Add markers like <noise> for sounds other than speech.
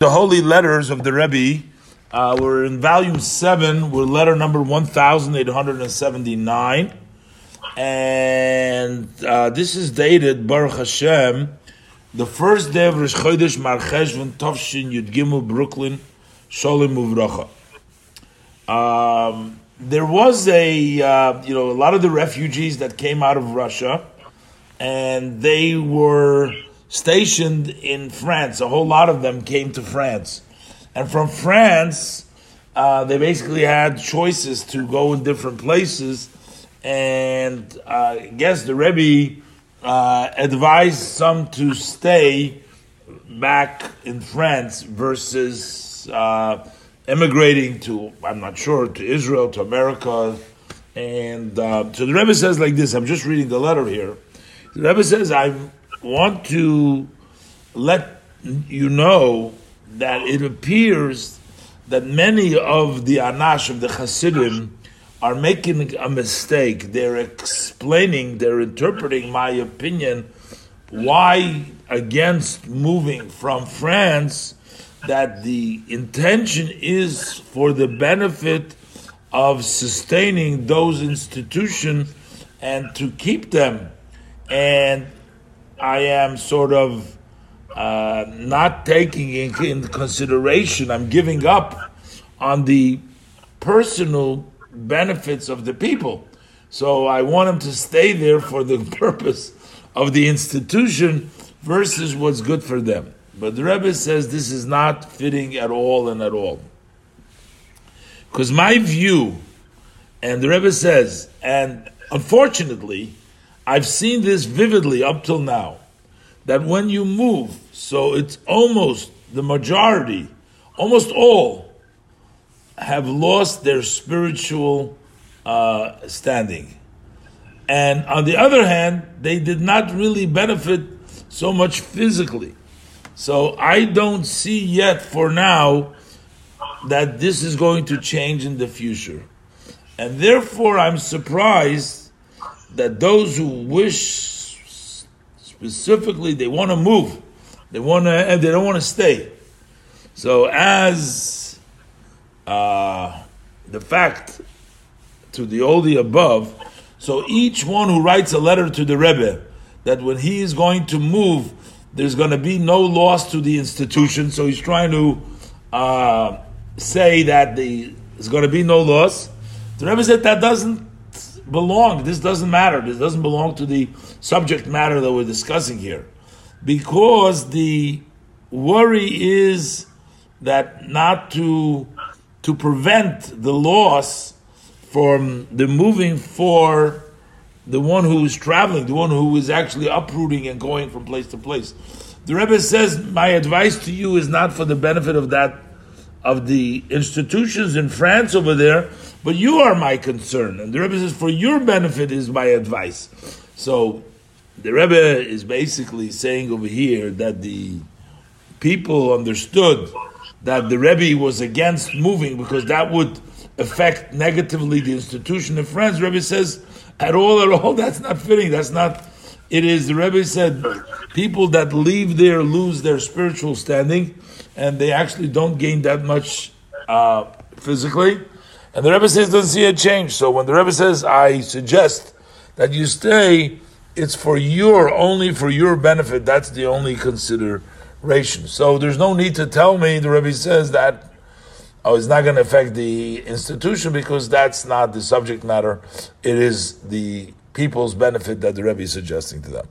The holy letters of the Rebbe. Uh, we're in volume seven. We're letter number one thousand eight hundred and seventy-nine, and uh, this is dated Baruch Hashem, the first day of Rosh Chodesh Mar Cheshvan Tovshin Yud Gimel Brooklyn Sholem Uvracha. Um, there was a uh, you know a lot of the refugees that came out of Russia, and they were stationed in France. A whole lot of them came to France. And from France, uh, they basically had choices to go in different places. And uh, I guess the Rebbe uh, advised some to stay back in France versus uh, emigrating to, I'm not sure, to Israel, to America. And uh, so the Rebbe says like this I'm just reading the letter here. The Rebbe says, I want to let you know that it appears that many of the Anash of the Hasidim are making a mistake. They're explaining, they're interpreting my opinion why against moving from France that the intention is for the benefit of sustaining those institutions and to keep them and I am sort of uh, not taking in, in consideration, I'm giving up on the personal benefits of the people. So I want them to stay there for the <laughs> purpose of the institution versus what's good for them. But the Rebbe says this is not fitting at all and at all. Because my view, and the Rebbe says, and unfortunately, I've seen this vividly up till now that when you move, so it's almost the majority, almost all, have lost their spiritual uh, standing. And on the other hand, they did not really benefit so much physically. So I don't see yet for now that this is going to change in the future. And therefore, I'm surprised that those who wish specifically they want to move, they want to, they don't want to stay. So as uh, the fact to the the above, so each one who writes a letter to the Rebbe that when he is going to move, there's going to be no loss to the institution. So he's trying to uh, say that the, there's going to be no loss. The Rebbe said that doesn't belong. This doesn't matter. This doesn't belong to the subject matter that we're discussing here. Because the worry is that not to to prevent the loss from the moving for the one who is traveling, the one who is actually uprooting and going from place to place. The Rebbe says, my advice to you is not for the benefit of that of the institutions in France over there, but you are my concern. And the Rebbe says, for your benefit is my advice. So the Rebbe is basically saying over here that the people understood that the Rebbe was against moving because that would affect negatively the institution in France. The Rebbe says, at all, at all, <laughs> that's not fitting. That's not. It is, the Rebbe said, people that leave there lose their spiritual standing and they actually don't gain that much uh, physically. And the Rebbe says doesn't see a change. So when the Rebbe says, I suggest that you stay, it's for your, only for your benefit. That's the only consideration. So there's no need to tell me, the Rebbe says that, oh, it's not going to affect the institution because that's not the subject matter. It is the people's benefit that the Rebbe is suggesting to them.